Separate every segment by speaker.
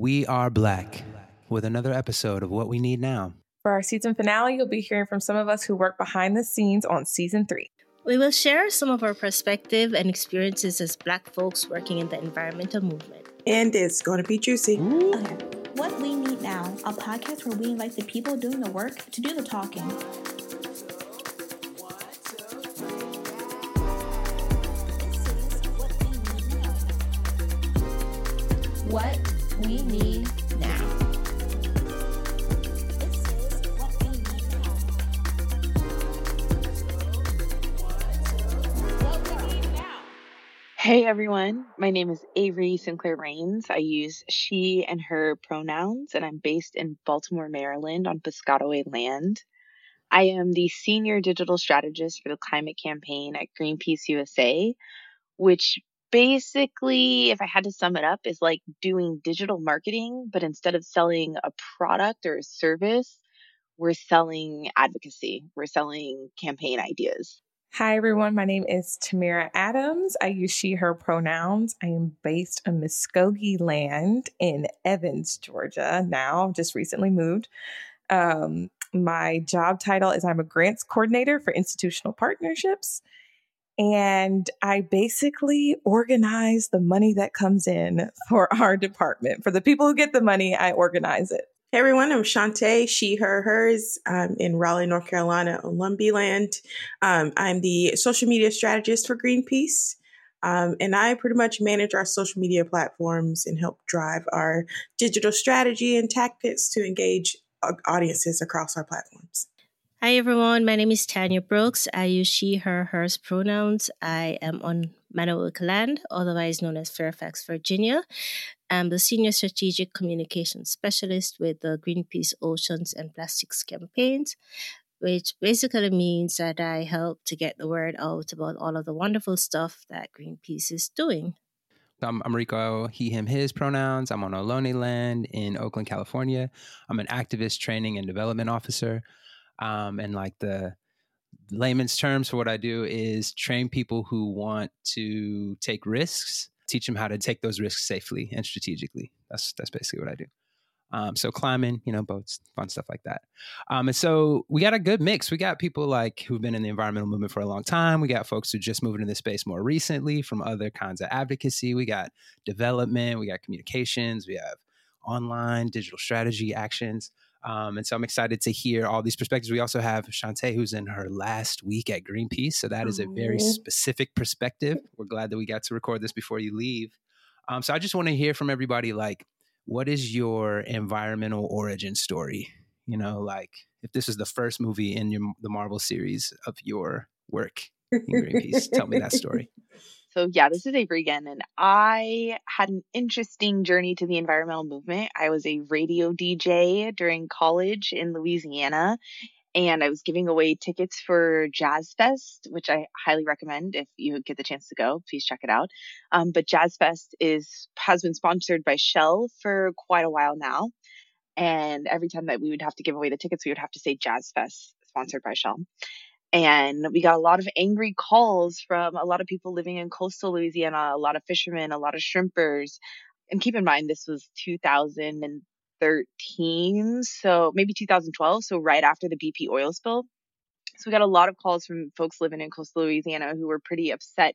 Speaker 1: We are black with another episode of What We Need Now.
Speaker 2: For our season finale, you'll be hearing from some of us who work behind the scenes on season three.
Speaker 3: We will share some of our perspective and experiences as Black folks working in the environmental movement.
Speaker 4: And it's going to be juicy.
Speaker 5: Okay. What We Need Now, a podcast where we invite the people doing the work to do the talking. We Need Now.
Speaker 6: Hey everyone, my name is Avery Sinclair Rains. I use she and her pronouns, and I'm based in Baltimore, Maryland on Piscataway land. I am the senior digital strategist for the climate campaign at Greenpeace USA, which basically, if I had to sum it up, is like doing digital marketing, but instead of selling a product or a service, we're selling advocacy, we're selling campaign ideas.
Speaker 2: Hi, everyone. My name is Tamira Adams. I use she, her pronouns. I am based in Muskogee land in Evans, Georgia. Now, just recently moved. Um, my job title is I'm a grants coordinator for institutional partnerships. And I basically organize the money that comes in for our department. For the people who get the money, I organize it.
Speaker 4: Hey everyone, I'm Shantae, she, her, hers. I'm in Raleigh, North Carolina on Lumbee land. Um, I'm the social media strategist for Greenpeace. Um, and I pretty much manage our social media platforms and help drive our digital strategy and tactics to engage uh, audiences across our platforms.
Speaker 3: Hi everyone, my name is Tanya Brooks. I use she, her, hers pronouns. I am on Manahoac land, otherwise known as Fairfax, Virginia. I'm the Senior Strategic Communications Specialist with the Greenpeace Oceans and Plastics campaigns, which basically means that I help to get the word out about all of the wonderful stuff that Greenpeace is doing.
Speaker 1: I'm, I'm Rico, he, him, his pronouns. I'm on Ohlone land in Oakland, California. I'm an activist training and development officer. Um, and like the layman's terms for what I do is train people who want to take risks, teach them how to take those risks safely and strategically. That's that's basically what I do. Um, so climbing, you know, boats, fun stuff like that. Um, and so we got a good mix. We got people like who've been in the environmental movement for a long time. We got folks who just moved into this space more recently from other kinds of advocacy. We got development. We got communications. We have online digital strategy actions. Um, and so I'm excited to hear all these perspectives. We also have Shantae, who's in her last week at Greenpeace. So that is a very specific perspective. We're glad that we got to record this before you leave. Um, so I just want to hear from everybody like, what is your environmental origin story? You know, like if this is the first movie in your, the Marvel series of your work in Greenpeace, tell me that story.
Speaker 6: So, yeah, this is Avery again, and I had an interesting journey to the environmental movement. I was a radio DJ during college in Louisiana, and I was giving away tickets for Jazz Fest, which I highly recommend if you get the chance to go. Please check it out. Um, but Jazz Fest is has been sponsored by Shell for quite a while now, and every time that we would have to give away the tickets, we would have to say Jazz Fest sponsored by Shell. And we got a lot of angry calls from a lot of people living in coastal Louisiana, a lot of fishermen, a lot of shrimpers. And keep in mind, this was 2013, so maybe 2012, so right after the BP oil spill. So we got a lot of calls from folks living in coastal Louisiana who were pretty upset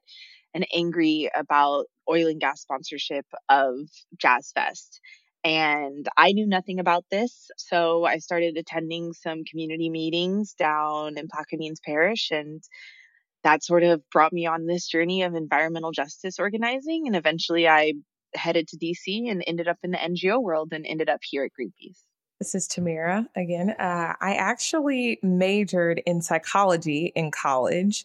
Speaker 6: and angry about oil and gas sponsorship of Jazz Fest. And I knew nothing about this. So I started attending some community meetings down in Plaquemines Parish. And that sort of brought me on this journey of environmental justice organizing. And eventually I headed to DC and ended up in the NGO world and ended up here at Greenpeace.
Speaker 2: This is Tamira again. Uh, I actually majored in psychology in college,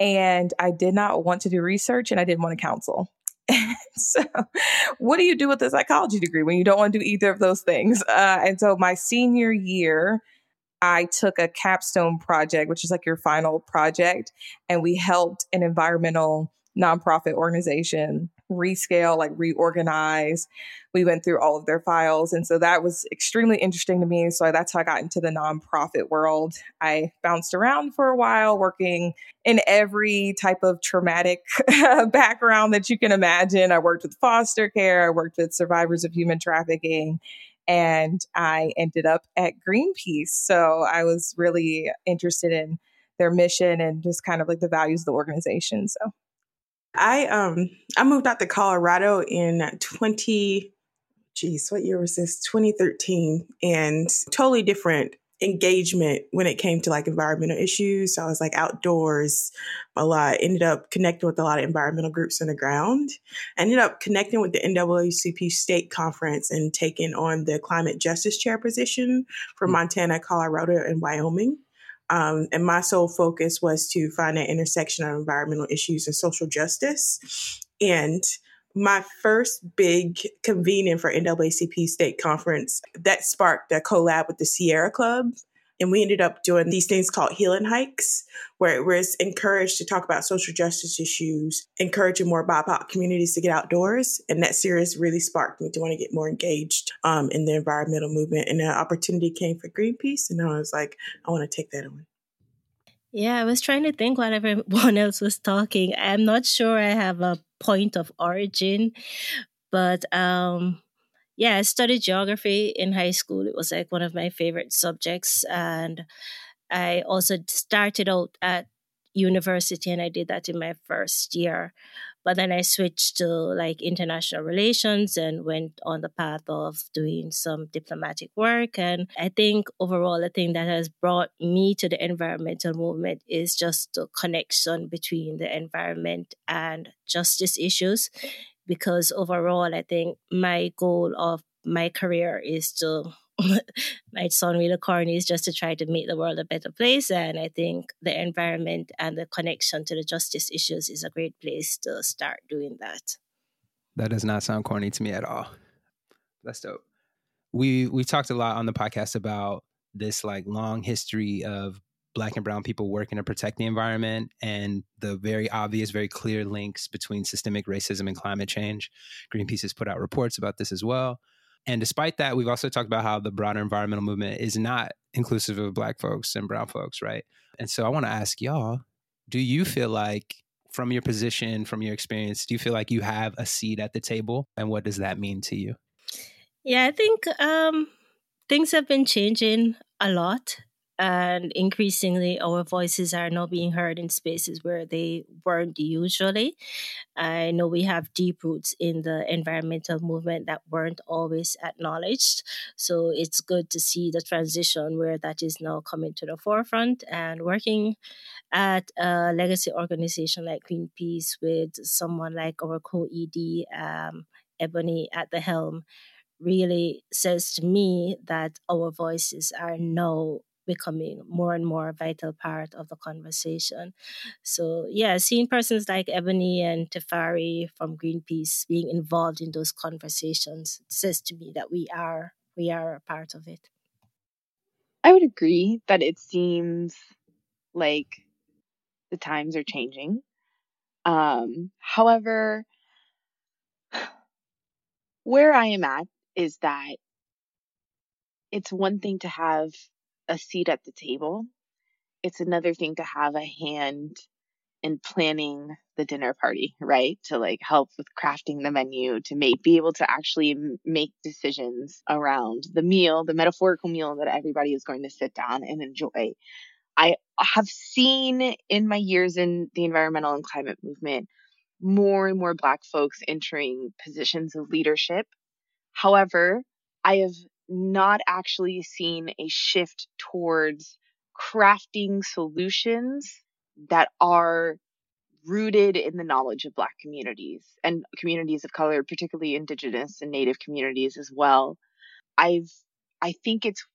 Speaker 2: and I did not want to do research and I didn't want to counsel. so, what do you do with a psychology degree when you don't want to do either of those things? Uh, and so, my senior year, I took a capstone project, which is like your final project, and we helped an environmental nonprofit organization rescale, like reorganize. We went through all of their files. And so that was extremely interesting to me. So that's how I got into the nonprofit world. I bounced around for a while, working in every type of traumatic background that you can imagine. I worked with foster care, I worked with survivors of human trafficking. And I ended up at Greenpeace. So I was really interested in their mission and just kind of like the values of the organization. So
Speaker 4: I um I moved out to Colorado in 20 geez, what year was this? 2013 and totally different engagement when it came to like environmental issues. So I was like outdoors a lot. Ended up connecting with a lot of environmental groups on the ground. Ended up connecting with the NAACP state conference and taking on the climate justice chair position for mm-hmm. Montana, Colorado, and Wyoming. Um, and my sole focus was to find an intersection of environmental issues and social justice. And my first big convening for NAACP state conference that sparked a collab with the Sierra Club and we ended up doing these things called healing hikes, where it was encouraged to talk about social justice issues, encouraging more BIPOC communities to get outdoors. And that series really sparked me to want to get more engaged um, in the environmental movement. And an opportunity came for Greenpeace. And I was like, I want to take that on.
Speaker 3: Yeah, I was trying to think while everyone else was talking. I'm not sure I have a point of origin, but um, yeah, I studied geography in high school. It was like one of my favorite subjects. And I also started out at university and I did that in my first year. But then I switched to like international relations and went on the path of doing some diplomatic work. And I think overall, the thing that has brought me to the environmental movement is just the connection between the environment and justice issues because overall, I think my goal of my career is to might sound really corny is just to try to make the world a better place. And i think the environment and the connection to the justice issues is a great place to start doing that.
Speaker 1: That does not sound corny to me at all. That's dope. We we talked a lot on the podcast about this like long history of black and brown people working to protect the environment and the very obvious, very clear links between systemic racism and climate change. Greenpeace has put out reports about this as well. And despite that, we've also talked about how the broader environmental movement is not inclusive of black folks and brown folks, right? And so I want to ask y'all, do you feel like from your position, from your experience, do you feel like you have a seat at the table? And what does that mean to you?
Speaker 3: Yeah, I think um, things have been changing a lot and increasingly our voices are now being heard in spaces where they weren't usually. I know we have deep roots in the environmental movement that weren't always acknowledged. So it's good to see the transition where that is now coming to the forefront and working at a legacy organization like Greenpeace with someone like our co-ED, um, Ebony at the helm really says to me that our voices are now becoming more and more a vital part of the conversation. So, yeah, seeing persons like Ebony and Tefere from Greenpeace being involved in those conversations says to me that we are we are a part of it.
Speaker 6: I would agree that it seems like the times are changing. Um, however, where I am at is that it's one thing to have a seat at the table. It's another thing to have a hand in planning the dinner party, right? To like help with crafting the menu, to make be able to actually make decisions around the meal, the metaphorical meal that everybody is going to sit down and enjoy. I have seen in my years in the environmental and climate movement more and more Black folks entering positions of leadership. However, I have not actually seen a shift towards crafting solutions that are rooted in the knowledge of Black communities and communities of color, particularly Indigenous and Native communities as well. I've, I think it's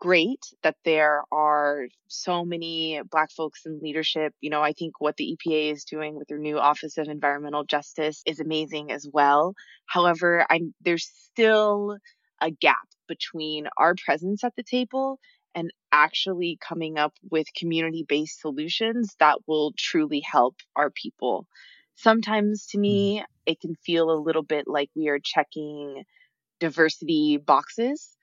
Speaker 6: great that there are so many Black folks in leadership. You know, I think what the EPA is doing with their new Office of Environmental Justice is amazing as well. However, I'm, there's still a gap between our presence at the table and actually coming up with community based solutions that will truly help our people. sometimes to me, it can feel a little bit like we are checking diversity boxes.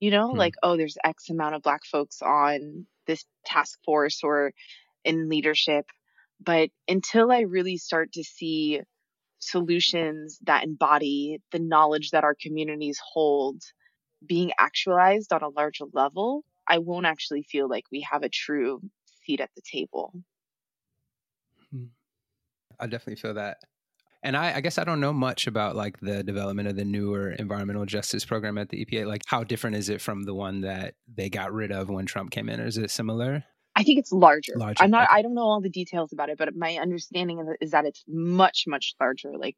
Speaker 6: You know,
Speaker 1: Hmm.
Speaker 6: like, oh, there's X amount of Black folks on this task force or in leadership. But until I really start to see solutions that embody the knowledge that our communities hold being actualized on a larger level, I won't actually feel like we have a true seat at the table. Hmm.
Speaker 1: I definitely feel that. And I, I guess I don't know much about like the development of the newer environmental justice program at the EPA. Like, how different is it from the one that they got rid of when Trump came in? Or is it similar?
Speaker 6: I think it's larger.
Speaker 1: Larger,
Speaker 6: I'm not.
Speaker 1: okay.
Speaker 6: I don't know all the details about it, but my understanding is that it's much, much larger, like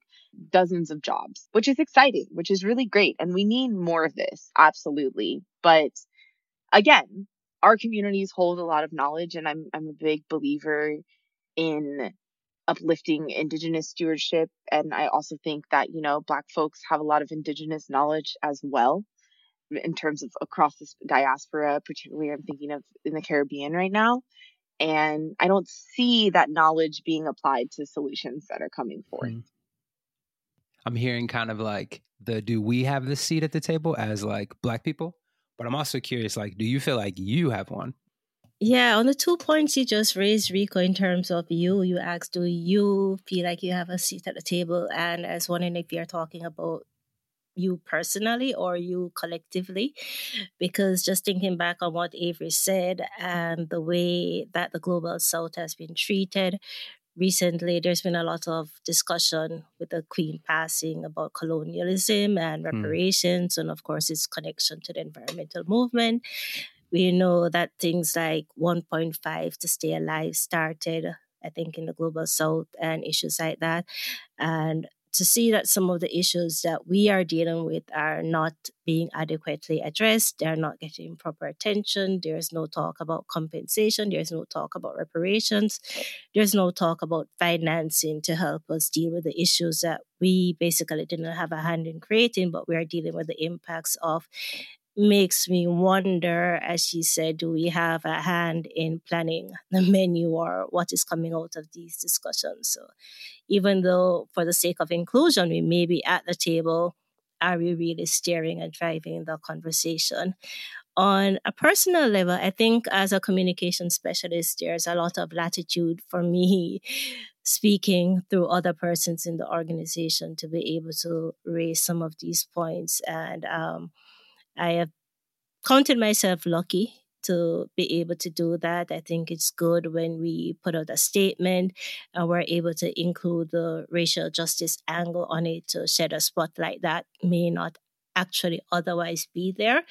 Speaker 6: dozens of jobs, which is exciting, which is really great, and we need more of this, absolutely. But again, our communities hold a lot of knowledge, and I'm I'm a big believer in uplifting indigenous stewardship, and I also think that you know Black folks have a lot of indigenous knowledge as well in terms of across this diaspora, particularly I'm thinking of in the Caribbean right now. And I don't see that knowledge being applied to solutions that are coming forth.
Speaker 1: Mm. I'm hearing kind of like the do we have this seat at the table as like black people? But I'm also curious, like, do you feel like you have one?
Speaker 3: Yeah, on the two points you just raised, Rico, in terms of you, you asked, do you feel like you have a seat at the table? And I was wondering if you're talking about you personally or you collectively? Because just thinking back on what avery said and the way that the global south has been treated recently there's been a lot of discussion with the queen passing about colonialism and hmm. reparations and of course its connection to the environmental movement. We know that things like 1.5 to stay alive started i think in the global south and issues like that. And to see that some of the issues that we are dealing with are not being adequately addressed, they're not getting proper attention, there's no talk about compensation, there's no talk about reparations, there's no talk about financing to help us deal with the issues that we basically didn't have a hand in creating, but we are dealing with the impacts of makes me wonder, as she said, do we have a hand in planning the menu or what is coming out of these discussions? So, even though for the sake of inclusion, we may be at the table, are we really steering and driving the conversation? On a personal level, I think as a communication specialist, there's a lot of latitude for me speaking through other persons in the organization to be able to raise some of these points. And um, I have counted myself lucky to be able to do that. I think it's good when we put out a statement and we're able to include the racial justice angle on it to shed a spotlight that may not actually otherwise be there.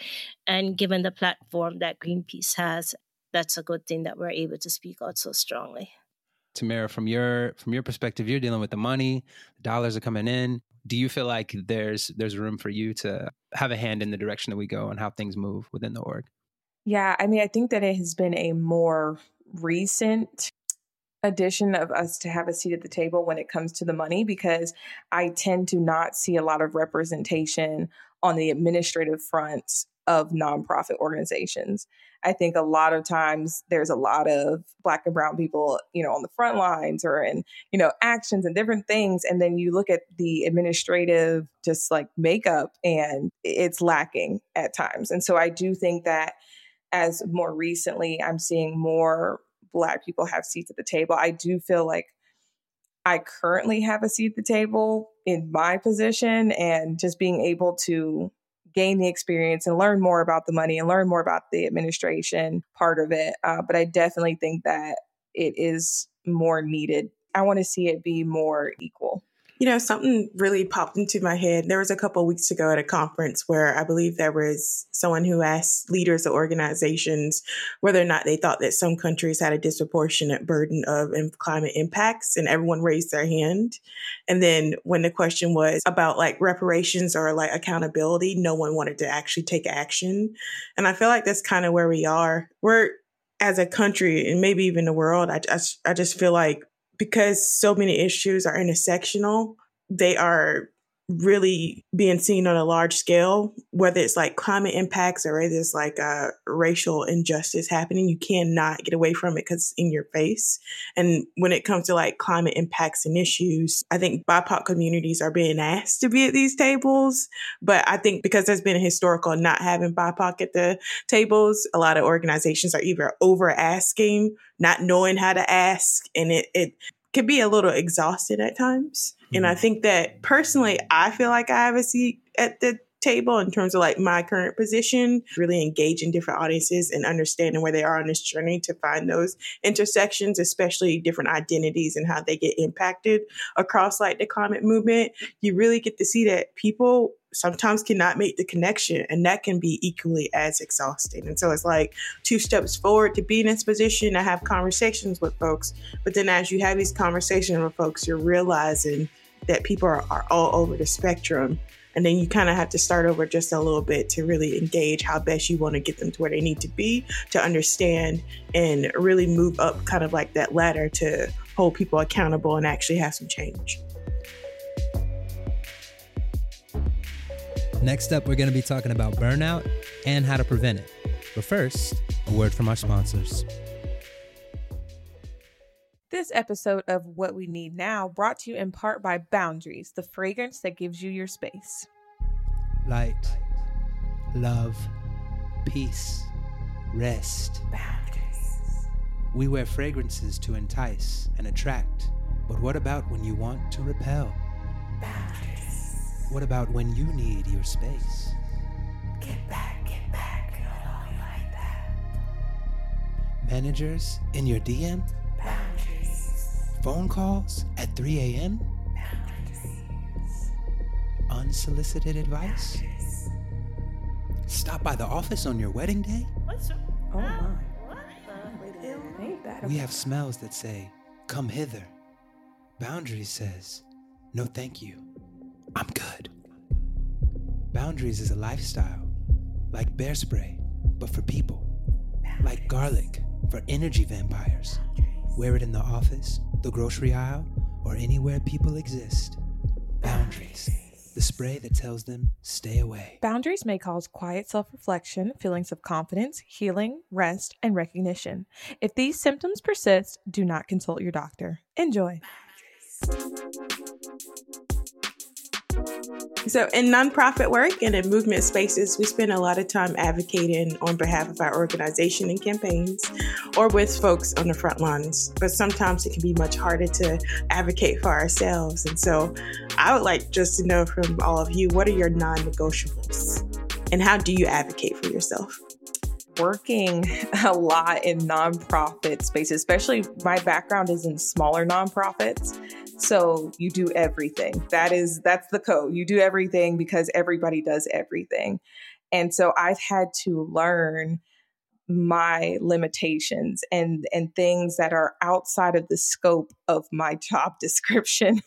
Speaker 3: And given the platform that Greenpeace has, that's a good thing that we're able to speak out so strongly.
Speaker 1: Tamara, from your from your perspective, you're dealing with the money, the dollars are coming in. Do you feel like there's there's room for you to have a hand in the direction that we go and how things move within the org?
Speaker 2: Yeah, I mean, I think that it has been a more recent addition of us to have a seat at the table when it comes to the money because I tend to not see a lot of representation on the administrative fronts of nonprofit organizations. I think a lot of times there's a lot of black and brown people, you know, on the front lines or in, you know, actions and different things. And then you look at the administrative just like makeup and it's lacking at times. And so I do think that as more recently I'm seeing more black people have seats at the table, I do feel like I currently have a seat at the table in my position and just being able to gain the experience and learn more about the money and learn more about the administration part of it. Uh, but I definitely think that it is more needed. I want to see it be more equal.
Speaker 4: You know, something really popped into my head. There was a couple weeks ago at a conference where I believe there was someone who asked leaders of organizations whether or not they thought that some countries had a disproportionate burden of climate impacts, and everyone raised their hand. And then when the question was about like reparations or like accountability, no one wanted to actually take action. And I feel like that's kind of where we are. We're as a country and maybe even the world. I just, I just feel like because so many issues are intersectional, they are really being seen on a large scale, whether it's like climate impacts or whether it's like uh, racial injustice happening, you cannot get away from it because it's in your face. And when it comes to like climate impacts and issues, I think BIPOC communities are being asked to be at these tables. But I think because there's been a historical not having BIPOC at the tables, a lot of organizations are either over asking, not knowing how to ask, and it, it could be a little exhausted at times. Mm-hmm. And I mm-hmm. think that personally, I feel like I have a seat at the table in terms of like my current position, really engaging different audiences and understanding where they are on this journey to find those intersections, especially different identities and how they get impacted across like the climate movement. You really get to see that people sometimes cannot make the connection and that can be equally as exhausting and so it's like two steps forward to be in this position to have conversations with folks but then as you have these conversations with folks you're realizing that people are, are all over the spectrum and then you kind of have to start over just a little bit to really engage how best you want to get them to where they need to be to understand and really move up kind of like that ladder to hold people accountable and actually have some change
Speaker 1: Next up, we're going to be talking about burnout and how to prevent it. But first, a word from our sponsors.
Speaker 2: This episode of What We Need Now brought to you in part by Boundaries, the fragrance that gives you your space.
Speaker 1: Light, love, peace, rest. Boundaries. We wear fragrances to entice and attract, but what about when you want to repel? Boundaries. What about when you need your space? Get back, get back, you like that. Managers in your DM? Boundaries. Phone calls at 3 a.m.? Boundaries. Unsolicited advice? Boundaries. Stop by the office on your wedding day? What's oh my. We have smells that say, come hither. Boundaries says, no thank you. I'm good. Boundaries is a lifestyle, like bear spray, but for people. Like garlic for energy vampires. Wear it in the office, the grocery aisle, or anywhere people exist. Boundaries. The spray that tells them stay away.
Speaker 2: Boundaries may cause quiet self reflection, feelings of confidence, healing, rest, and recognition. If these symptoms persist, do not consult your doctor. Enjoy.
Speaker 4: So, in nonprofit work and in movement spaces, we spend a lot of time advocating on behalf of our organization and campaigns or with folks on the front lines. But sometimes it can be much harder to advocate for ourselves. And so, I would like just to know from all of you what are your non negotiables and how do you advocate for yourself?
Speaker 2: Working a lot in nonprofit spaces, especially my background is in smaller nonprofits. So you do everything. That is that's the code. You do everything because everybody does everything. And so I've had to learn my limitations and and things that are outside of the scope of my job description.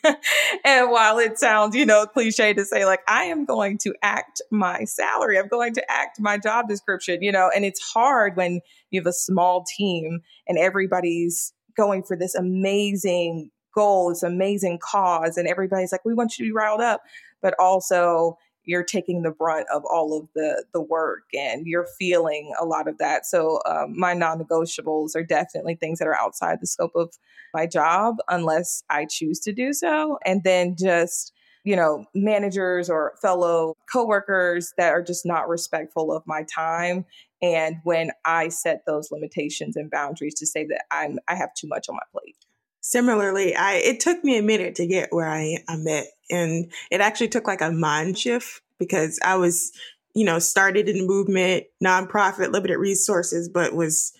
Speaker 2: And while it sounds you know cliche to say like i am going to act my salary i'm going to act my job description you know and it's hard when you have a small team and everybody's going for this amazing goal this amazing cause and everybody's like we want you to be riled up but also you're taking the brunt of all of the the work and you're feeling a lot of that. So um, my non-negotiables are definitely things that are outside the scope of my job unless i choose to do so. And then just you know managers or fellow coworkers that are just not respectful of my time. And when i set those limitations and boundaries to say that i'm i have too much on my plate.
Speaker 4: Similarly i it took me a minute to get where i am at and it actually took like a mind shift because I was, you know, started in the movement, nonprofit, limited resources, but was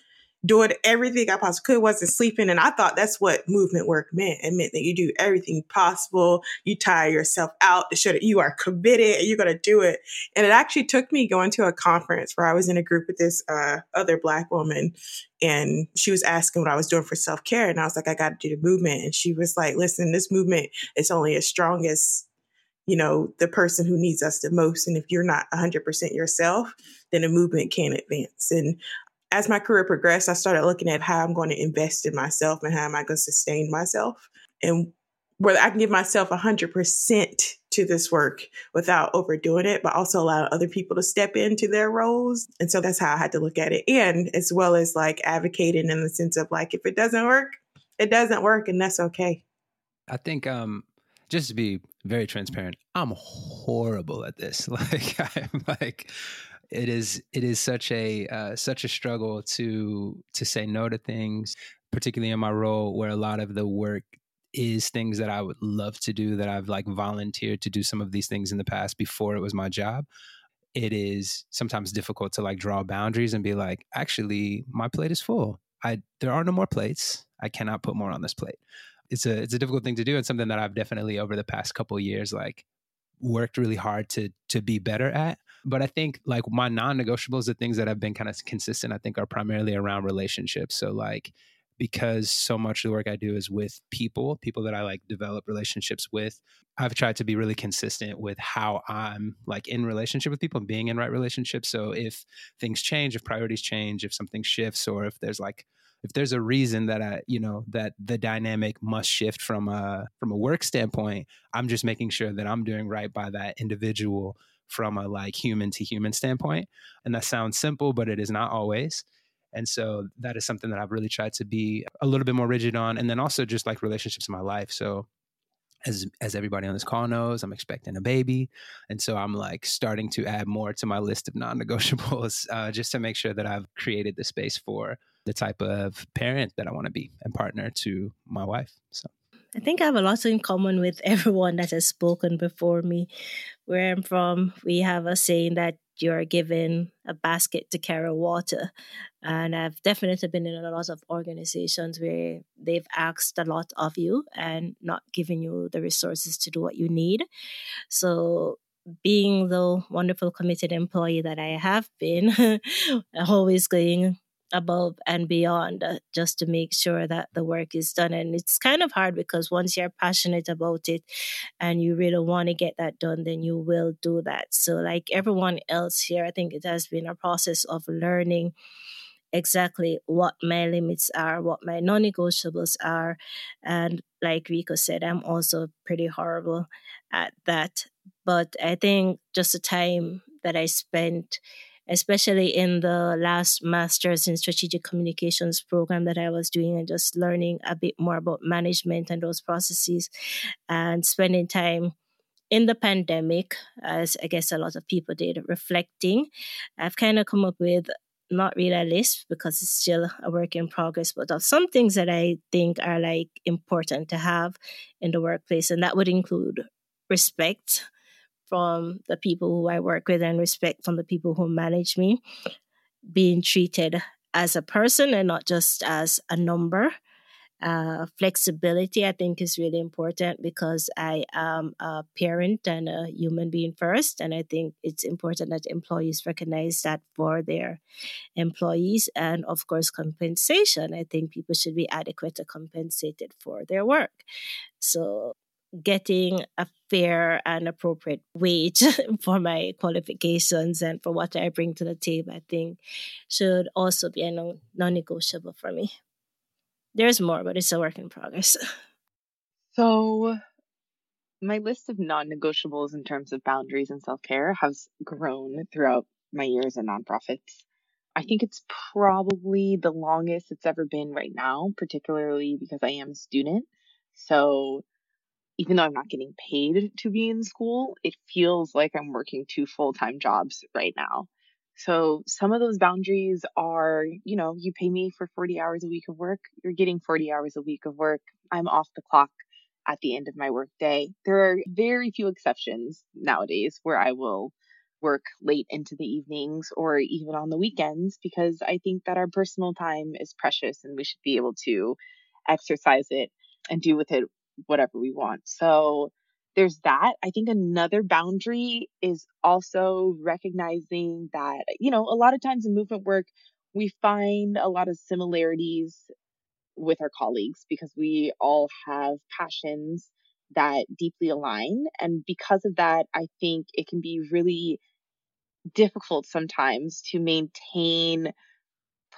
Speaker 4: doing everything I possibly could, wasn't sleeping. And I thought that's what movement work meant. It meant that you do everything possible. You tire yourself out to show that you are committed and you're going to do it. And it actually took me going to a conference where I was in a group with this uh, other black woman and she was asking what I was doing for self care. And I was like, I got to do the movement. And she was like, listen, this movement is only as strong as you know, the person who needs us the most. And if you're not 100% yourself, then the movement can't advance. And as my career progressed, I started looking at how I'm going to invest in myself and how am I going to sustain myself and whether I can give myself 100% to this work without overdoing it, but also allow other people to step into their roles. And so that's how I had to look at it. And as well as like advocating in the sense of like, if it doesn't work, it doesn't work and that's okay.
Speaker 1: I think um just to be very transparent, I'm horrible at this. Like I'm like it is it is such a uh, such a struggle to to say no to things, particularly in my role where a lot of the work is things that I would love to do that I've like volunteered to do some of these things in the past before it was my job. It is sometimes difficult to like draw boundaries and be like, actually, my plate is full. I there are no more plates. I cannot put more on this plate. It's a it's a difficult thing to do and something that I've definitely over the past couple years like worked really hard to to be better at. But I think like my non-negotiables, the things that have been kind of consistent, I think are primarily around relationships. So like because so much of the work I do is with people, people that I like develop relationships with. I've tried to be really consistent with how I'm like in relationship with people and being in right relationships. So if things change, if priorities change, if something shifts, or if there's like if there's a reason that I, you know, that the dynamic must shift from a from a work standpoint, I'm just making sure that I'm doing right by that individual from a like human to human standpoint. And that sounds simple, but it is not always. And so that is something that I've really tried to be a little bit more rigid on. And then also just like relationships in my life. So as as everybody on this call knows, I'm expecting a baby, and so I'm like starting to add more to my list of non-negotiables, uh, just to make sure that I've created the space for the type of parent that I want to be and partner to my wife. So.
Speaker 3: I think I have a lot in common with everyone that has spoken before me. Where I'm from, we have a saying that you're given a basket to carry water. And I've definitely been in a lot of organizations where they've asked a lot of you and not given you the resources to do what you need. So, being the wonderful committed employee that I have been, always going above and beyond uh, just to make sure that the work is done. And it's kind of hard because once you're passionate about it and you really want to get that done, then you will do that. So, like everyone else here, I think it has been a process of learning exactly what my limits are, what my non negotiables are. And like Rico said, I'm also pretty horrible at that. But I think just the time that I spent especially in the last master's in strategic communications program that I was doing and just learning a bit more about management and those processes and spending time in the pandemic, as I guess a lot of people did, reflecting. I've kind of come up with not really a list because it's still a work in progress, but of some things that I think are like important to have in the workplace. And that would include respect from the people who I work with and respect from the people who manage me, being treated as a person and not just as a number. Uh, flexibility, I think, is really important because I am a parent and a human being first. And I think it's important that employees recognize that for their employees. And of course, compensation. I think people should be adequately compensated for their work. So getting a fair and appropriate wage for my qualifications and for what I bring to the table, I think should also be a non negotiable for me. There's more, but it's a work in progress.
Speaker 6: So, my list of non negotiables in terms of boundaries and self care has grown throughout my years in nonprofits. I think it's probably the longest it's ever been right now, particularly because I am a student. So, even though I'm not getting paid to be in school, it feels like I'm working two full time jobs right now. So some of those boundaries are, you know, you pay me for 40 hours a week of work, you're getting 40 hours a week of work. I'm off the clock at the end of my work day. There are very few exceptions nowadays where I will work late into the evenings or even on the weekends because I think that our personal time is precious and we should be able to exercise it and do with it whatever we want. So there's that. I think another boundary is also recognizing that, you know, a lot of times in movement work, we find a lot of similarities with our colleagues because we all have passions that deeply align. And because of that, I think it can be really difficult sometimes to maintain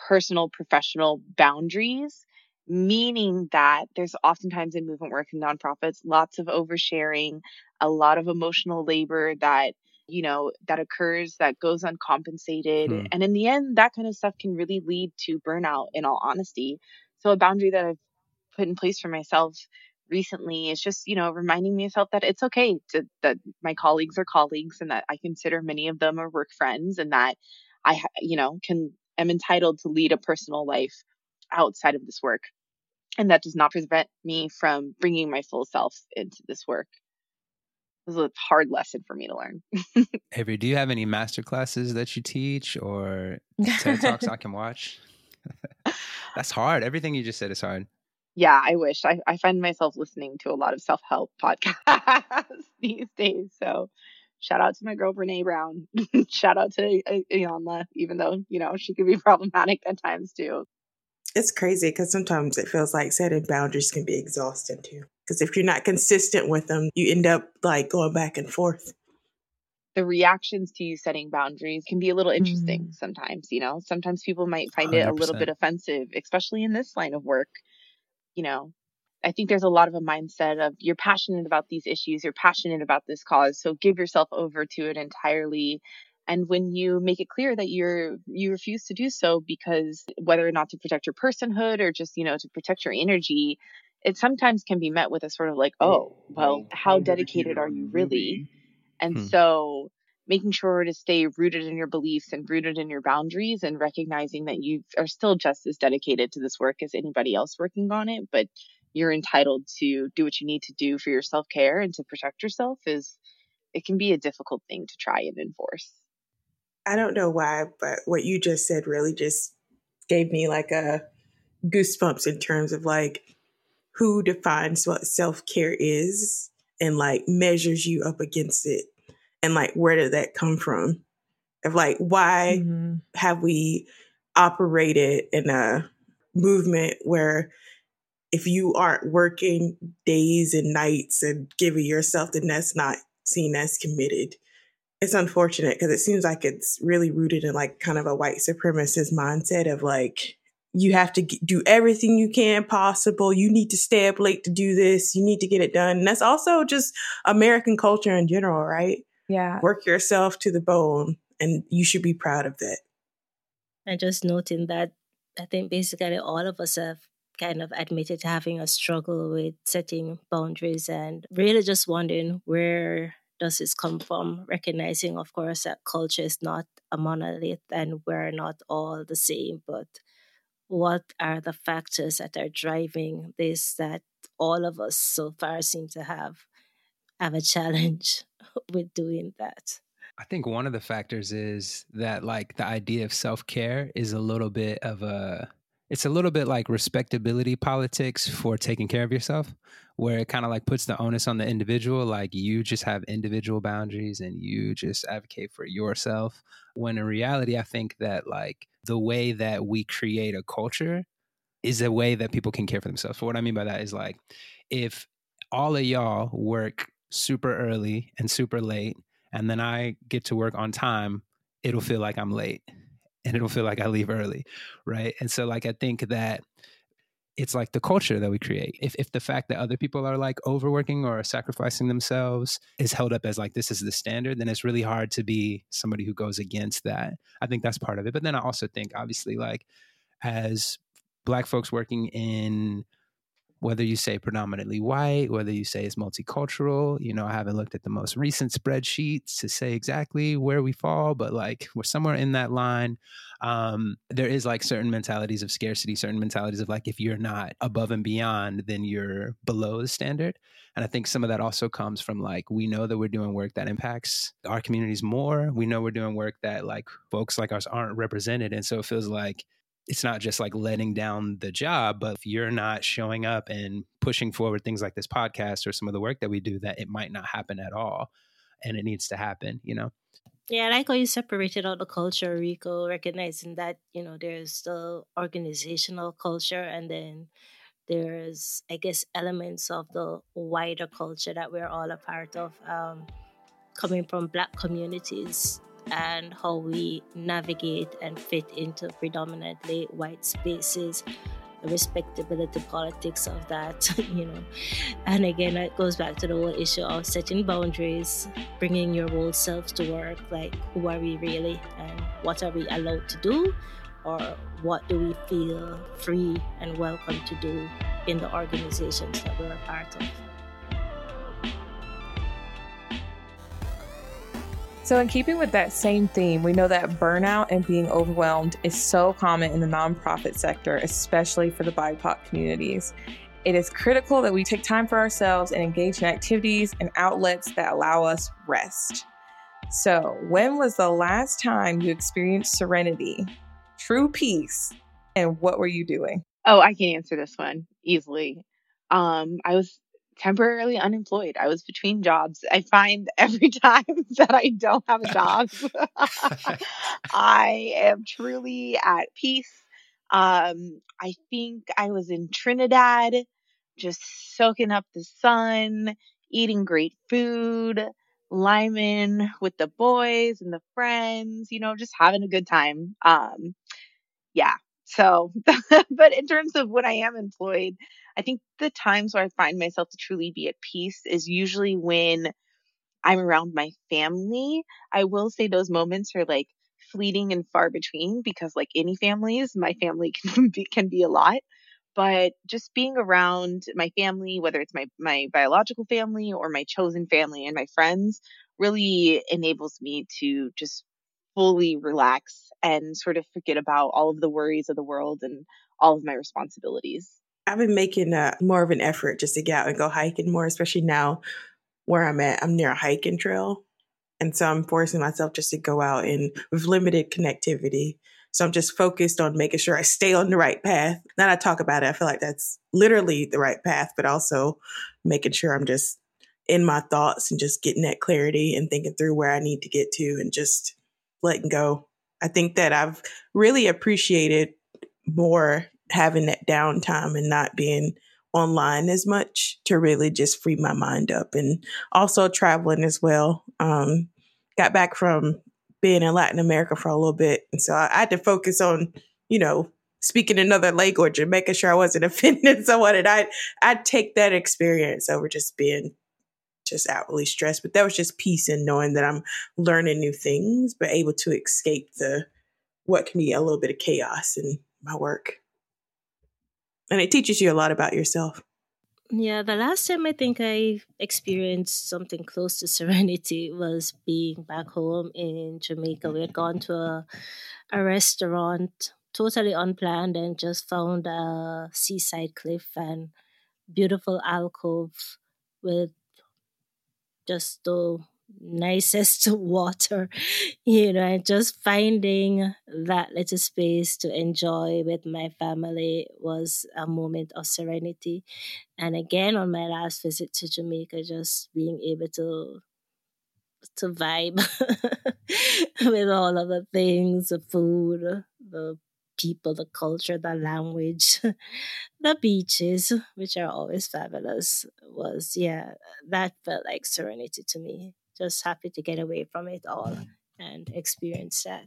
Speaker 6: personal professional boundaries meaning that there's oftentimes in movement work and nonprofits lots of oversharing, a lot of emotional labor that you know that occurs that goes uncompensated. Hmm. and in the end that kind of stuff can really lead to burnout in all honesty. So a boundary that i've put in place for myself recently is just you know reminding myself that it's okay to that my colleagues are colleagues and that i consider many of them are work friends and that i you know can am entitled to lead a personal life outside of this work and that does not prevent me from bringing my full self into this work this is a hard lesson for me to learn.
Speaker 1: Avery, do you have any master classes that you teach or TED Talks I can watch? That's hard. Everything you just said is hard.
Speaker 6: Yeah, I wish. I, I find myself listening to a lot of self help podcasts these days. So shout out to my girl Brene Brown. shout out to uh, Iyanla, even though, you know, she could be problematic at times too.
Speaker 4: It's crazy because sometimes it feels like setting boundaries can be exhausting too. Because if you're not consistent with them, you end up like going back and forth.
Speaker 6: The reactions to you setting boundaries can be a little interesting mm. sometimes, you know. Sometimes people might find 100%. it a little bit offensive, especially in this line of work. You know, I think there's a lot of a mindset of you're passionate about these issues, you're passionate about this cause, so give yourself over to it entirely. And when you make it clear that you're you refuse to do so because whether or not to protect your personhood or just, you know, to protect your energy, it sometimes can be met with a sort of like, oh, well, how dedicated are you really? And hmm. so making sure to stay rooted in your beliefs and rooted in your boundaries and recognizing that you are still just as dedicated to this work as anybody else working on it, but you're entitled to do what you need to do for your self care and to protect yourself is it can be a difficult thing to try and enforce.
Speaker 4: I don't know why, but what you just said really just gave me like a goosebumps in terms of like who defines what self care is and like measures you up against it. And like, where did that come from? Of like, why mm-hmm. have we operated in a movement where if you aren't working days and nights and giving yourself, then that's not seen as committed. It's unfortunate because it seems like it's really rooted in like kind of a white supremacist mindset of like, you have to do everything you can possible. You need to stay up late to do this. You need to get it done. And that's also just American culture in general, right?
Speaker 2: Yeah.
Speaker 4: Work yourself to the bone and you should be proud of that.
Speaker 3: And just noting that I think basically all of us have kind of admitted to having a struggle with setting boundaries and really just wondering where does this come from? Recognizing, of course, that culture is not a monolith and we're not all the same, but what are the factors that are driving this that all of us so far seem to have have a challenge with doing that
Speaker 1: i think one of the factors is that like the idea of self-care is a little bit of a it's a little bit like respectability politics for taking care of yourself where it kind of like puts the onus on the individual like you just have individual boundaries and you just advocate for yourself when in reality i think that like the way that we create a culture is a way that people can care for themselves. So what i mean by that is like if all of y'all work super early and super late and then i get to work on time it'll feel like i'm late and it'll feel like I leave early, right? And so like I think that it's like the culture that we create. If if the fact that other people are like overworking or sacrificing themselves is held up as like this is the standard, then it's really hard to be somebody who goes against that. I think that's part of it. But then I also think obviously like as black folks working in whether you say predominantly white, whether you say it's multicultural. You know, I haven't looked at the most recent spreadsheets to say exactly where we fall, but like we're somewhere in that line. Um, there is like certain mentalities of scarcity, certain mentalities of like if you're not above and beyond, then you're below the standard. And I think some of that also comes from like we know that we're doing work that impacts our communities more. We know we're doing work that like folks like us aren't represented. And so it feels like it's not just like letting down the job, but if you're not showing up and pushing forward things like this podcast or some of the work that we do, that it might not happen at all. And it needs to happen, you know?
Speaker 3: Yeah, I like how you separated out the culture, Rico, recognizing that, you know, there's the organizational culture and then there's, I guess, elements of the wider culture that we're all a part of, um, coming from Black communities and how we navigate and fit into predominantly white spaces. the respectability politics of that, you know. And again, it goes back to the whole issue of setting boundaries, bringing your whole self to work. Like, who are we really, and what are we allowed to do, or what do we feel free and welcome to do in the organizations that we're a part of.
Speaker 2: So, in keeping with that same theme, we know that burnout and being overwhelmed is so common in the nonprofit sector, especially for the BIPOC communities. It is critical that we take time for ourselves and engage in activities and outlets that allow us rest. So, when was the last time you experienced serenity, true peace, and what were you doing?
Speaker 6: Oh, I can answer this one easily. Um, I was temporarily unemployed. I was between jobs. I find every time that I don't have a job, I am truly at peace. Um, I think I was in Trinidad, just soaking up the sun, eating great food, liming with the boys and the friends, you know, just having a good time. Um, yeah. So, but in terms of when I am employed, I think the times where I find myself to truly be at peace is usually when I'm around my family. I will say those moments are like fleeting and far between because like any families, my family can be can be a lot. But just being around my family, whether it's my my biological family or my chosen family and my friends, really enables me to just fully relax and sort of forget about all of the worries of the world and all of my responsibilities.
Speaker 4: I've been making a, more of an effort just to get out and go hiking more, especially now where I'm at. I'm near a hiking trail. And so I'm forcing myself just to go out and with limited connectivity. So I'm just focused on making sure I stay on the right path. Now I talk about it, I feel like that's literally the right path, but also making sure I'm just in my thoughts and just getting that clarity and thinking through where I need to get to and just letting go. I think that I've really appreciated more having that downtime and not being online as much to really just free my mind up and also traveling as well. Um, got back from being in Latin America for a little bit. And so I, I had to focus on, you know, speaking another language and making sure I wasn't offending someone. And I, I'd take that experience over just being just outwardly stressed. But that was just peace in knowing that I'm learning new things, but able to escape the, what can be a little bit of chaos in my work and it teaches you a lot about yourself.
Speaker 3: Yeah, the last time I think I experienced something close to serenity was being back home in Jamaica. We had gone to a, a restaurant totally unplanned and just found a seaside cliff and beautiful alcove with just the nicest water, you know, and just finding that little space to enjoy with my family was a moment of serenity. And again, on my last visit to Jamaica, just being able to to vibe with all of the things, the food, the people, the culture, the language, the beaches, which are always fabulous, was, yeah, that felt like serenity to me just happy to get away from it all and experience that.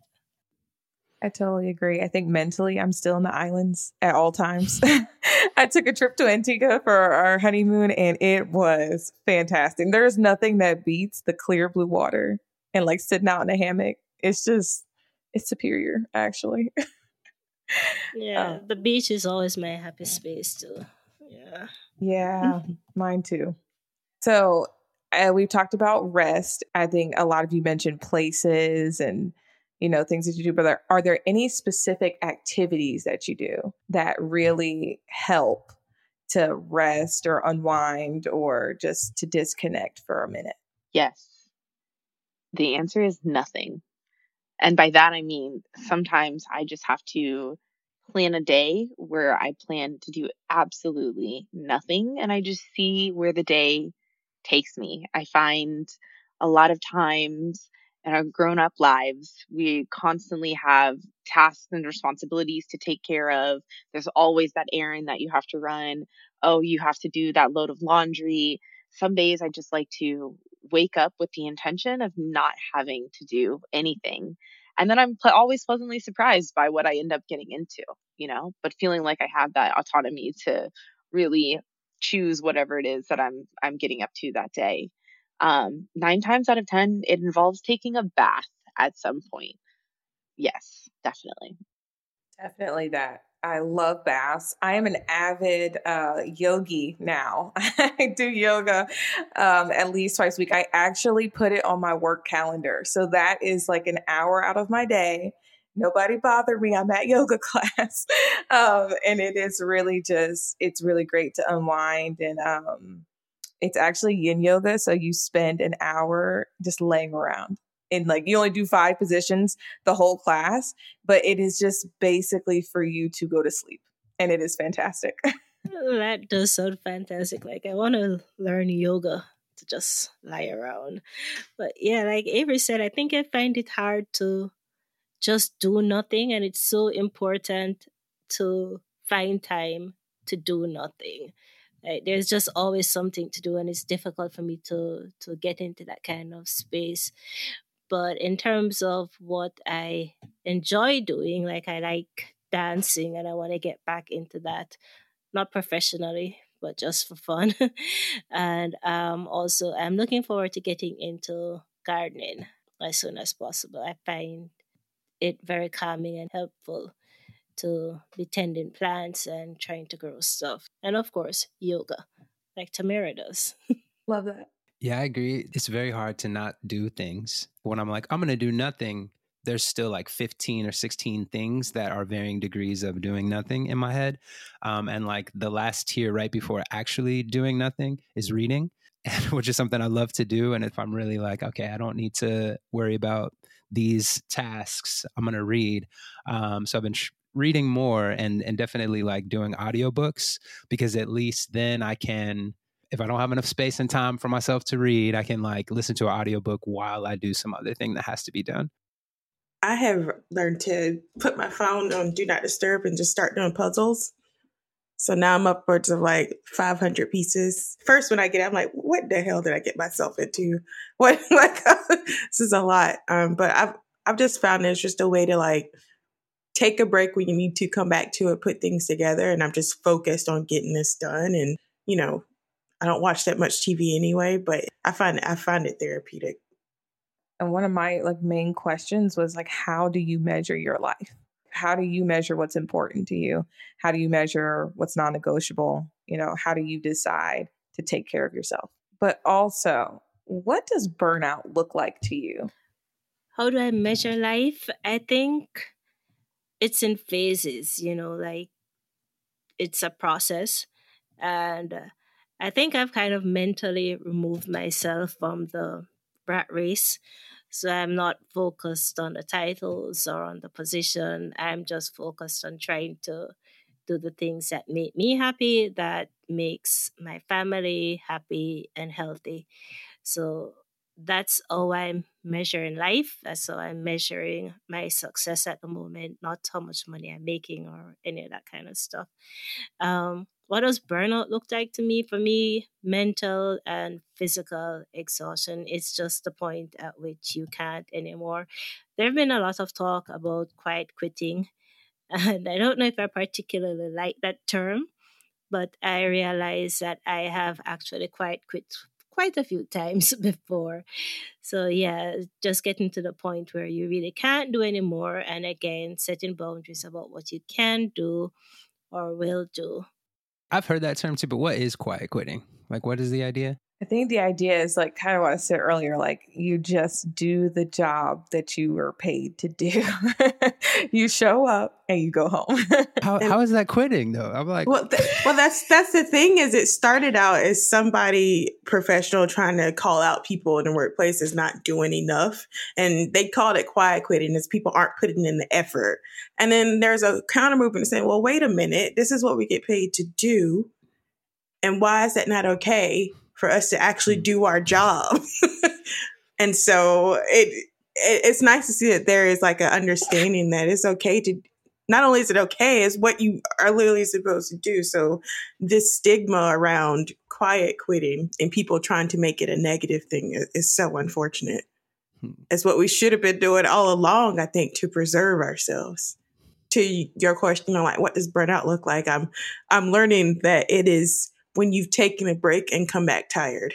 Speaker 2: I totally agree. I think mentally, I'm still in the islands at all times. I took a trip to Antigua for our honeymoon and it was fantastic. There's nothing that beats the clear blue water and like sitting out in a hammock. It's just, it's superior, actually.
Speaker 3: yeah, um, the beach is always my happy space, too. Yeah.
Speaker 2: Yeah, mine too. So, uh, we've talked about rest. I think a lot of you mentioned places and you know things that you do, but are, are there any specific activities that you do that really help to rest or unwind or just to disconnect for a minute?
Speaker 6: Yes. The answer is nothing. And by that, I mean, sometimes I just have to plan a day where I plan to do absolutely nothing and I just see where the day takes me. I find a lot of times in our grown up lives, we constantly have tasks and responsibilities to take care of. There's always that errand that you have to run. Oh, you have to do that load of laundry. Some days I just like to wake up with the intention of not having to do anything. and then I'm pl- always pleasantly surprised by what I end up getting into, you know, but feeling like I have that autonomy to really choose whatever it is that I'm I'm getting up to that day. Um, nine times out of ten, it involves taking a bath at some point. Yes, definitely.
Speaker 2: Definitely that. I love baths. I am an avid uh, yogi now. I do yoga um, at least twice a week. I actually put it on my work calendar. So that is like an hour out of my day. Nobody bothered me. I'm at yoga class. um, and it is really just, it's really great to unwind. And um, it's actually yin yoga. So you spend an hour just laying around and like you only do five positions the whole class, but it is just basically for you to go to sleep. And it is fantastic.
Speaker 3: Oh, that does sound fantastic. Like I want to learn yoga to just lie around. But yeah, like Avery said, I think I find it hard to just do nothing and it's so important to find time to do nothing. Like, there's just always something to do and it's difficult for me to to get into that kind of space but in terms of what I enjoy doing, like I like dancing and I want to get back into that, not professionally, but just for fun. and um, also, I'm looking forward to getting into gardening as soon as possible. I find it very calming and helpful to be tending plants and trying to grow stuff. And of course, yoga, like Tamara does.
Speaker 2: Love that.
Speaker 1: Yeah, I agree. It's very hard to not do things. When I'm like, I'm going to do nothing, there's still like 15 or 16 things that are varying degrees of doing nothing in my head. Um, and like the last tier right before actually doing nothing is reading, which is something I love to do. And if I'm really like, okay, I don't need to worry about these tasks, I'm going to read. Um, so I've been sh- reading more and, and definitely like doing audiobooks because at least then I can if I don't have enough space and time for myself to read, I can like listen to an audiobook while I do some other thing that has to be done.
Speaker 4: I have learned to put my phone on do not disturb and just start doing puzzles. So now I'm upwards of like 500 pieces. First, when I get I'm like, what the hell did I get myself into? What, like, this is a lot. Um, but I've, I've just found it's just a way to like take a break when you need to come back to it, put things together. And I'm just focused on getting this done and, you know, I don't watch that much TV anyway, but I find I find it therapeutic.
Speaker 2: And one of my like main questions was like how do you measure your life? How do you measure what's important to you? How do you measure what's non-negotiable? You know, how do you decide to take care of yourself? But also, what does burnout look like to you?
Speaker 3: How do I measure life? I think it's in phases, you know, like it's a process and uh, I think I've kind of mentally removed myself from the rat race. So I'm not focused on the titles or on the position. I'm just focused on trying to do the things that make me happy, that makes my family happy and healthy. So that's how I'm measuring life. That's how I'm measuring my success at the moment, not how much money I'm making or any of that kind of stuff. Um, what does burnout look like to me? For me, mental and physical exhaustion is just the point at which you can't anymore. There have been a lot of talk about quiet quitting, and I don't know if I particularly like that term, but I realize that I have actually quiet quit quite a few times before. So, yeah, just getting to the point where you really can't do anymore. And again, setting boundaries about what you can do or will do.
Speaker 1: I've heard that term too, but what is quiet quitting? Like, what is the idea?
Speaker 2: I think the idea is like kind of what I said earlier, like you just do the job that you were paid to do. you show up and you go home.
Speaker 1: how, how is that quitting though? I'm like,
Speaker 4: well, th- well, that's that's the thing. Is it started out as somebody professional trying to call out people in the workplace is not doing enough, and they called it quiet quitting as people aren't putting in the effort. And then there's a counter movement saying, well, wait a minute, this is what we get paid to do, and why is that not okay? For us to actually mm. do our job. and so it, it, it's nice to see that there is like an understanding that it's okay to not only is it okay, it's what you are literally supposed to do. So this stigma around quiet quitting and people trying to make it a negative thing is, is so unfortunate. It's what we should have been doing all along, I think, to preserve ourselves. To your question on like what does burnout look like? I'm I'm learning that it is when you've taken a break and come back tired.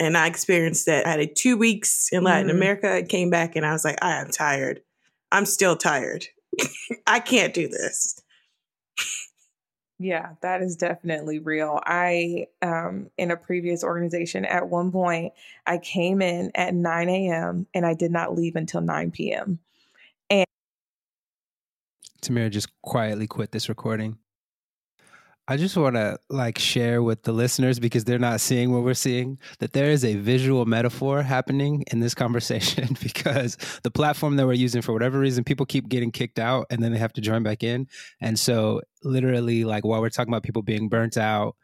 Speaker 4: And I experienced that. I had two weeks in Latin mm. America, came back and I was like, I am tired. I'm still tired. I can't do this.
Speaker 2: Yeah, that is definitely real. I, um, in a previous organization, at one point, I came in at 9 a.m. and I did not leave until 9 p.m. And
Speaker 1: Tamira just quietly quit this recording. I just want to like share with the listeners because they're not seeing what we're seeing that there is a visual metaphor happening in this conversation because the platform that we're using for whatever reason people keep getting kicked out and then they have to join back in. And so literally like while we're talking about people being burnt out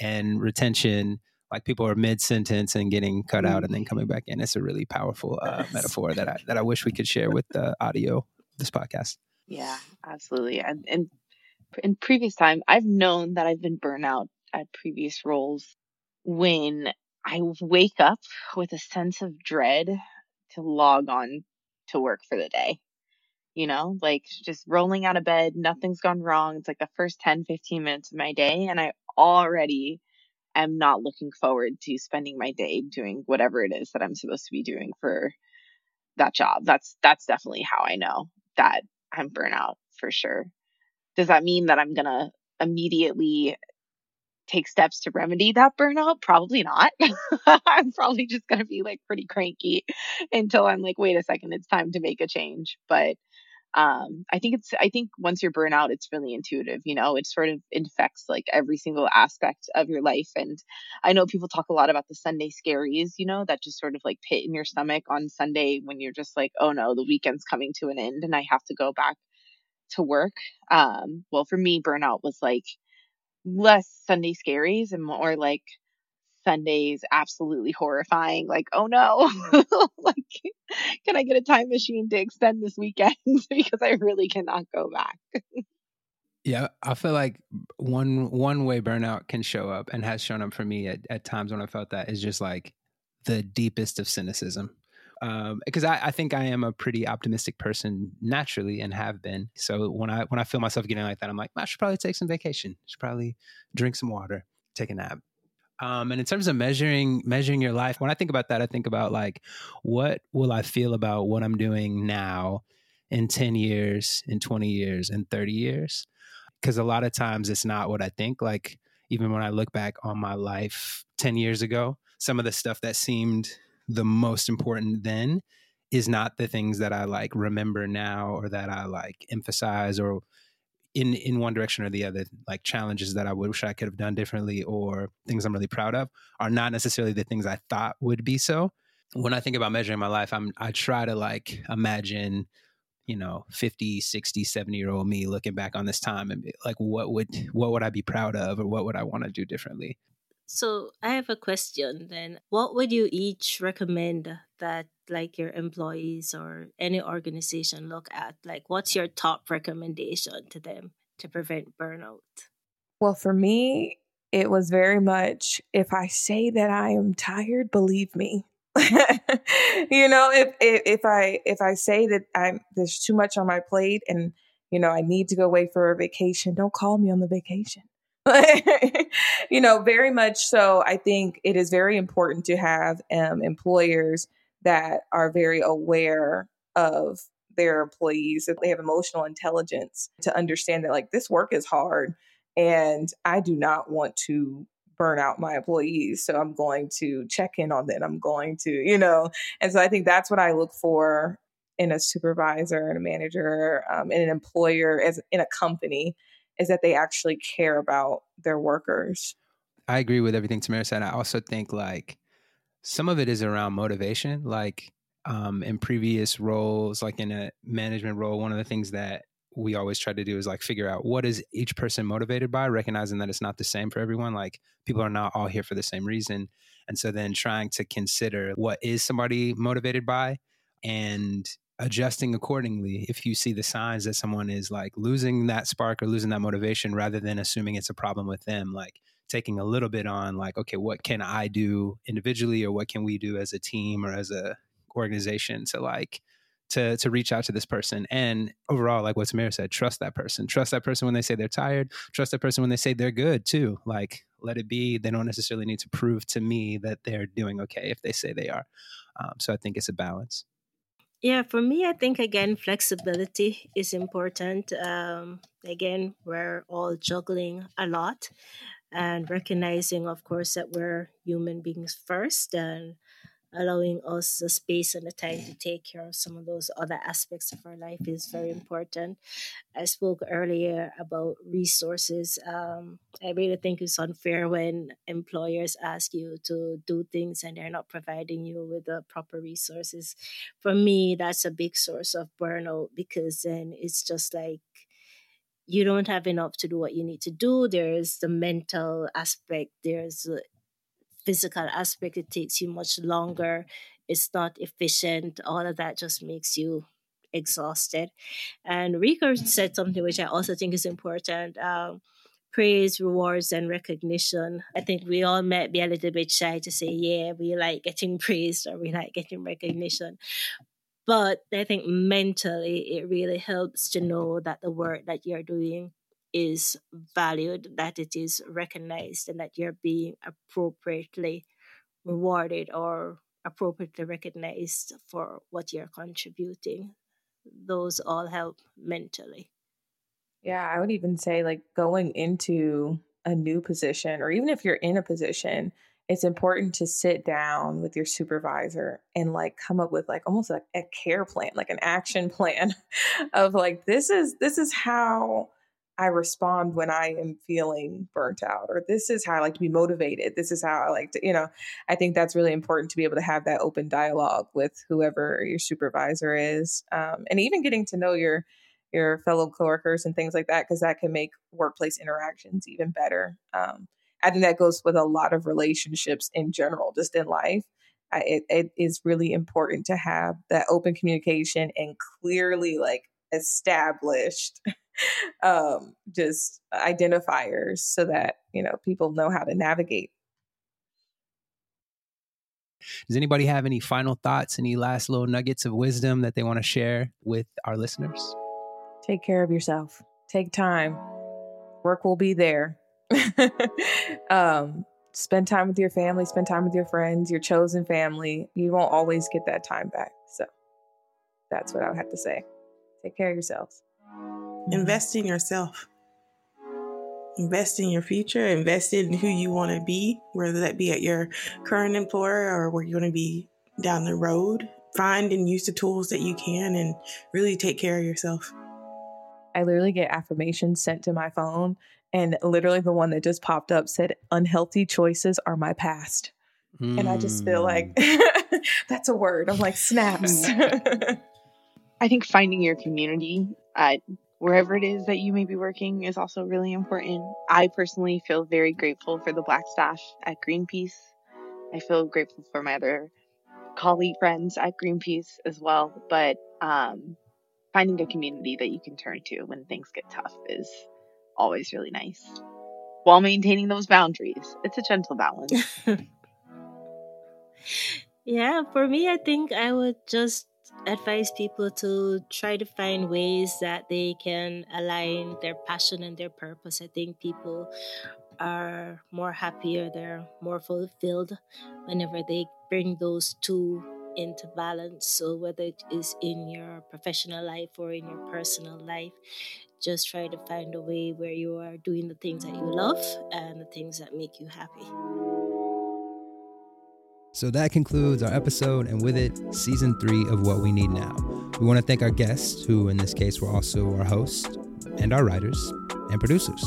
Speaker 1: and retention like people are mid sentence and getting cut out and then coming back in. It's a really powerful uh, metaphor that I that I wish we could share with the audio this podcast.
Speaker 6: Yeah, absolutely. And, and in previous time, I've known that I've been burnout at previous roles when I wake up with a sense of dread to log on to work for the day. You know, like just rolling out of bed, nothing's gone wrong. It's like the first 10, 15 minutes of my day, and I already am not looking forward to spending my day doing whatever it is that I'm supposed to be doing for that job. That's that's definitely how I know that I'm burnout for sure does that mean that I'm going to immediately take steps to remedy that burnout? Probably not. I'm probably just going to be like pretty cranky until I'm like, wait a second, it's time to make a change. But um, I think it's, I think once you're burnout, it's really intuitive, you know, it sort of infects like every single aspect of your life. And I know people talk a lot about the Sunday scaries, you know, that just sort of like pit in your stomach on Sunday when you're just like, oh no, the weekend's coming to an end and I have to go back to work. Um, well, for me, burnout was like less Sunday scaries and more like Sundays absolutely horrifying. Like, oh no, like, can I get a time machine to extend this weekend because I really cannot go back.
Speaker 1: yeah, I feel like one one way burnout can show up and has shown up for me at, at times when I felt that is just like the deepest of cynicism because um, I, I, think I am a pretty optimistic person naturally and have been. So when I when I feel myself getting like that, I'm like, I should probably take some vacation. Should probably drink some water, take a nap. Um, and in terms of measuring measuring your life, when I think about that, I think about like, what will I feel about what I'm doing now in 10 years, in 20 years, in 30 years? Because a lot of times it's not what I think. Like even when I look back on my life 10 years ago, some of the stuff that seemed the most important then is not the things that I like remember now or that I like emphasize or in in one direction or the other. Like challenges that I wish I could have done differently or things I'm really proud of are not necessarily the things I thought would be so. When I think about measuring my life I'm I try to like imagine you know 50 60 70 year old me looking back on this time and be like what would what would I be proud of or what would I want to do differently
Speaker 3: so I have a question then. What would you each recommend that like your employees or any organization look at? Like what's your top recommendation to them to prevent burnout?
Speaker 2: Well, for me, it was very much if I say that I am tired, believe me. you know, if, if if I if I say that I'm there's too much on my plate and you know I need to go away for a vacation, don't call me on the vacation. you know, very much so. I think it is very important to have um, employers that are very aware of their employees, that they have emotional intelligence to understand that, like, this work is hard and I do not want to burn out my employees. So I'm going to check in on them. I'm going to, you know, and so I think that's what I look for in a supervisor and a manager um, and an employer as in a company is that they actually care about their workers.
Speaker 1: I agree with everything Tamara said. I also think like some of it is around motivation. Like um, in previous roles, like in a management role, one of the things that we always try to do is like figure out what is each person motivated by, recognizing that it's not the same for everyone. Like people are not all here for the same reason. And so then trying to consider what is somebody motivated by and adjusting accordingly if you see the signs that someone is like losing that spark or losing that motivation rather than assuming it's a problem with them like taking a little bit on like, okay, what can I do individually or what can we do as a team or as a organization to like to to reach out to this person? And overall like what Tamara said trust that person. Trust that person when they say they're tired. Trust that person when they say they're good too. Like let it be. They don't necessarily need to prove to me that they're doing okay if they say they are. Um, so I think it's a balance
Speaker 3: yeah, for me, I think again, flexibility is important. Um, again, we're all juggling a lot and recognizing, of course, that we're human beings first and allowing us the space and the time to take care of some of those other aspects of our life is very important. I spoke earlier about resources. Um, I really think it's unfair when employers ask you to do things and they're not providing you with the proper resources. For me, that's a big source of burnout because then it's just like you don't have enough to do what you need to do. There's the mental aspect, there's physical aspect, it takes you much longer. It's not efficient. All of that just makes you exhausted. And Rika said something which I also think is important. Um, praise, rewards, and recognition. I think we all might be a little bit shy to say, yeah, we like getting praised or we like getting recognition. But I think mentally, it really helps to know that the work that you're doing is valued, that it is recognized, and that you're being appropriately rewarded or appropriately recognized for what you're contributing. Those all help mentally.
Speaker 2: Yeah, I would even say like going into a new position, or even if you're in a position, it's important to sit down with your supervisor and like come up with like almost like a care plan, like an action plan of like this is this is how I respond when I am feeling burnt out, or this is how I like to be motivated. This is how I like to, you know, I think that's really important to be able to have that open dialogue with whoever your supervisor is, um, and even getting to know your your fellow coworkers and things like that, because that can make workplace interactions even better. Um, I think that goes with a lot of relationships in general, just in life. I, it, it is really important to have that open communication and clearly like established um, just identifiers so that you know people know how to navigate.
Speaker 1: Does anybody have any final thoughts any last little nuggets of wisdom that they want to share with our listeners?
Speaker 2: Take care of yourself. Take time. Work will be there. Um, spend time with your family spend time with your friends your chosen family. You won't always get that time back so that's what i would have to say. Take care of yourselves
Speaker 4: Invest in yourself. Invest in your future. Invest in who you want to be, whether that be at your current employer or where you're going to be down the road. Find and use the tools that you can and really take care of yourself.
Speaker 2: I literally get affirmations sent to my phone, and literally the one that just popped up said, Unhealthy choices are my past. Mm. And I just feel like hmm. that's a word. I'm like, snaps.
Speaker 6: I think finding your community, uh, wherever it is that you may be working is also really important. I personally feel very grateful for the Black staff at Greenpeace. I feel grateful for my other colleague friends at Greenpeace as well. But um, finding a community that you can turn to when things get tough is always really nice while maintaining those boundaries. It's a gentle balance.
Speaker 3: yeah, for me, I think I would just advise people to try to find ways that they can align their passion and their purpose. I think people are more happier, they're more fulfilled whenever they bring those two into balance. So, whether it is in your professional life or in your personal life, just try to find a way where you are doing the things that you love and the things that make you happy.
Speaker 1: So that concludes our episode, and with it, season three of What We Need Now. We want to thank our guests, who in this case were also our hosts, and our writers and producers.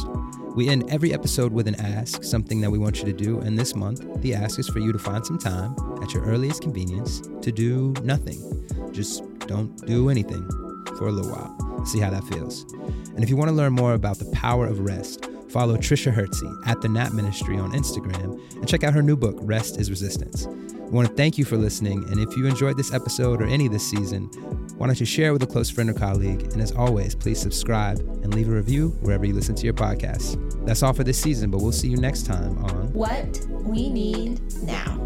Speaker 1: We end every episode with an ask, something that we want you to do, and this month, the ask is for you to find some time at your earliest convenience to do nothing. Just don't do anything for a little while. See how that feels. And if you want to learn more about the power of rest, Follow Tricia Hersey at the Nap Ministry on Instagram and check out her new book, Rest is Resistance. We want to thank you for listening, and if you enjoyed this episode or any this season, Why don't you share with a close friend or colleague? And as always, please subscribe and leave a review wherever you listen to your podcasts. That's all for this season, but we'll see you next time on
Speaker 5: What We Need Now.